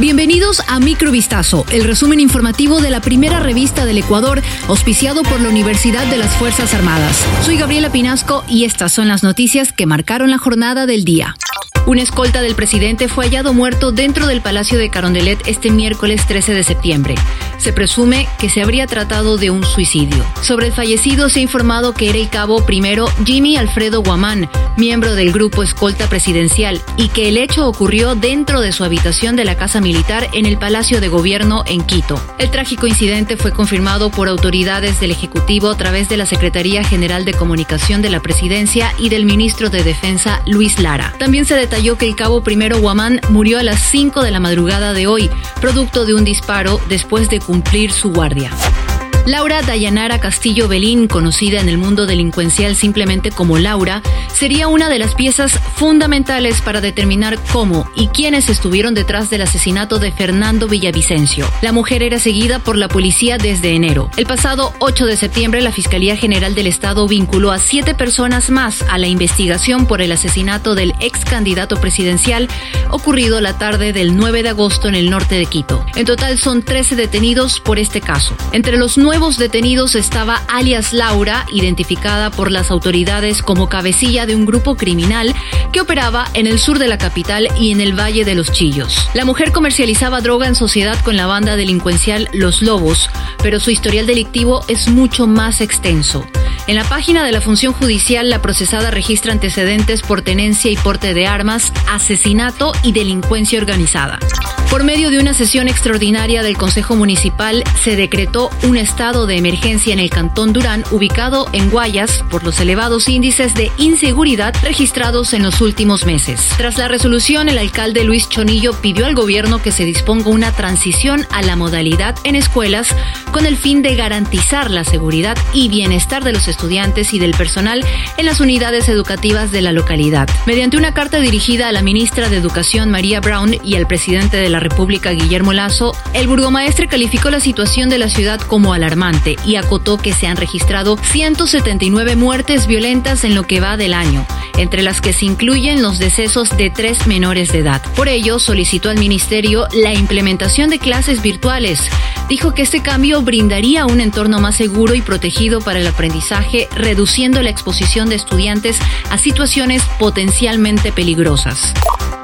Bienvenidos a Microvistazo, el resumen informativo de la primera revista del Ecuador, auspiciado por la Universidad de las Fuerzas Armadas. Soy Gabriela Pinasco y estas son las noticias que marcaron la jornada del día. Un escolta del presidente fue hallado muerto dentro del Palacio de Carondelet este miércoles 13 de septiembre. Se presume que se habría tratado de un suicidio. Sobre el fallecido se ha informado que era el cabo primero Jimmy Alfredo Guamán, miembro del grupo escolta presidencial, y que el hecho ocurrió dentro de su habitación de la Casa Militar en el Palacio de Gobierno en Quito. El trágico incidente fue confirmado por autoridades del Ejecutivo a través de la Secretaría General de Comunicación de la Presidencia y del ministro de Defensa, Luis Lara. También se detalló que el cabo primero Guamán murió a las 5 de la madrugada de hoy, producto de un disparo después de cumplir su guardia. Laura Dayanara Castillo Belín, conocida en el mundo delincuencial simplemente como Laura, sería una de las piezas fundamentales para determinar cómo y quiénes estuvieron detrás del asesinato de Fernando Villavicencio. La mujer era seguida por la policía desde enero. El pasado 8 de septiembre, la Fiscalía General del Estado vinculó a siete personas más a la investigación por el asesinato del ex candidato presidencial ocurrido la tarde del 9 de agosto en el norte de Quito. En total son 13 detenidos por este caso. Entre los nueve nuevos detenidos estaba alias Laura, identificada por las autoridades como cabecilla de un grupo criminal que operaba en el sur de la capital y en el Valle de los Chillos. La mujer comercializaba droga en sociedad con la banda delincuencial Los Lobos, pero su historial delictivo es mucho más extenso. En la página de la función judicial, la procesada registra antecedentes por tenencia y porte de armas, asesinato y delincuencia organizada. Por medio de una sesión extraordinaria del Consejo Municipal, se decretó un estado de emergencia en el Cantón Durán, ubicado en Guayas, por los elevados índices de inseguridad registrados en los últimos meses. Tras la resolución, el alcalde Luis Chonillo pidió al gobierno que se disponga una transición a la modalidad en escuelas con el fin de garantizar la seguridad y bienestar de los estudiantes y del personal en las unidades educativas de la localidad. Mediante una carta dirigida a la ministra de Educación María Brown y al presidente de la República Guillermo Lazo, el burgomaestre calificó la situación de la ciudad como alarmante y acotó que se han registrado 179 muertes violentas en lo que va del año, entre las que se incluyen los decesos de tres menores de edad. Por ello, solicitó al ministerio la implementación de clases virtuales. Dijo que este cambio brindaría un entorno más seguro y protegido para el aprendizaje, reduciendo la exposición de estudiantes a situaciones potencialmente peligrosas.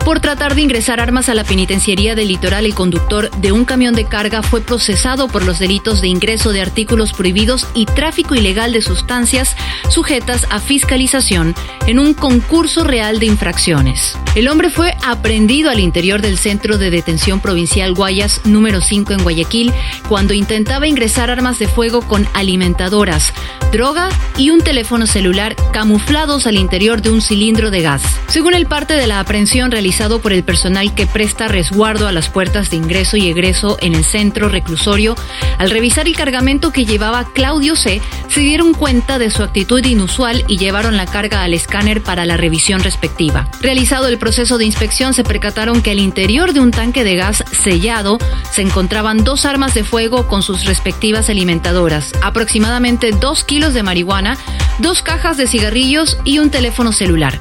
Por tratar de ingresar armas a la penitenciaría del litoral, el conductor de un camión de carga fue procesado por los delitos de ingreso de artículos prohibidos y tráfico ilegal de sustancias sujetas a fiscalización en un concurso real de infracciones. El hombre fue aprendido al interior del centro de detención provincial Guayas número 5 en Guayaquil cuando intentaba ingresar armas de fuego con alimentadoras, droga y un teléfono celular camuflados al interior de un cilindro de gas. Según el parte de la aprehensión realizada por el personal que presta resguardo a las puertas de ingreso y egreso en el centro reclusorio, al revisar el cargamento que llevaba Claudio C., se dieron cuenta de su actitud inusual y llevaron la carga al escáner para la revisión respectiva. Realizado el proceso de inspección, se percataron que al interior de un tanque de gas sellado se encontraban dos armas de fuego con sus respectivas alimentadoras, aproximadamente dos kilos de marihuana, dos cajas de cigarrillos y un teléfono celular.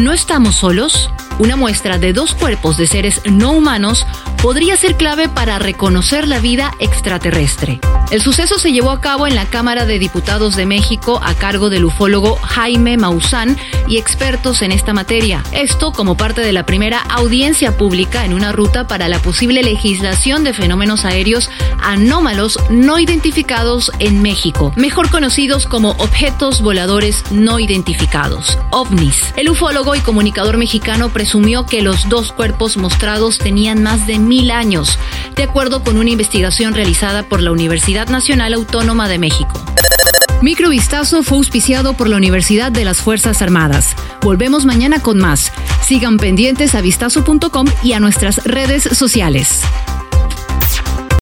¿No estamos solos? Una muestra de dos cuerpos de seres no humanos podría ser clave para reconocer la vida extraterrestre. El suceso se llevó a cabo en la Cámara de Diputados de México a cargo del ufólogo Jaime Maussan y expertos en esta materia. Esto como parte de la primera audiencia pública en una ruta para la posible legislación de fenómenos aéreos anómalos no identificados en México, mejor conocidos como objetos voladores no identificados, ovnis. El ufólogo y comunicador mexicano presumió que los dos cuerpos mostrados tenían más de mil años, de acuerdo con una investigación realizada por la Universidad Nacional Autónoma de México. Microvistazo fue auspiciado por la Universidad de las Fuerzas Armadas. Volvemos mañana con más. Sigan pendientes a vistazo.com y a nuestras redes sociales.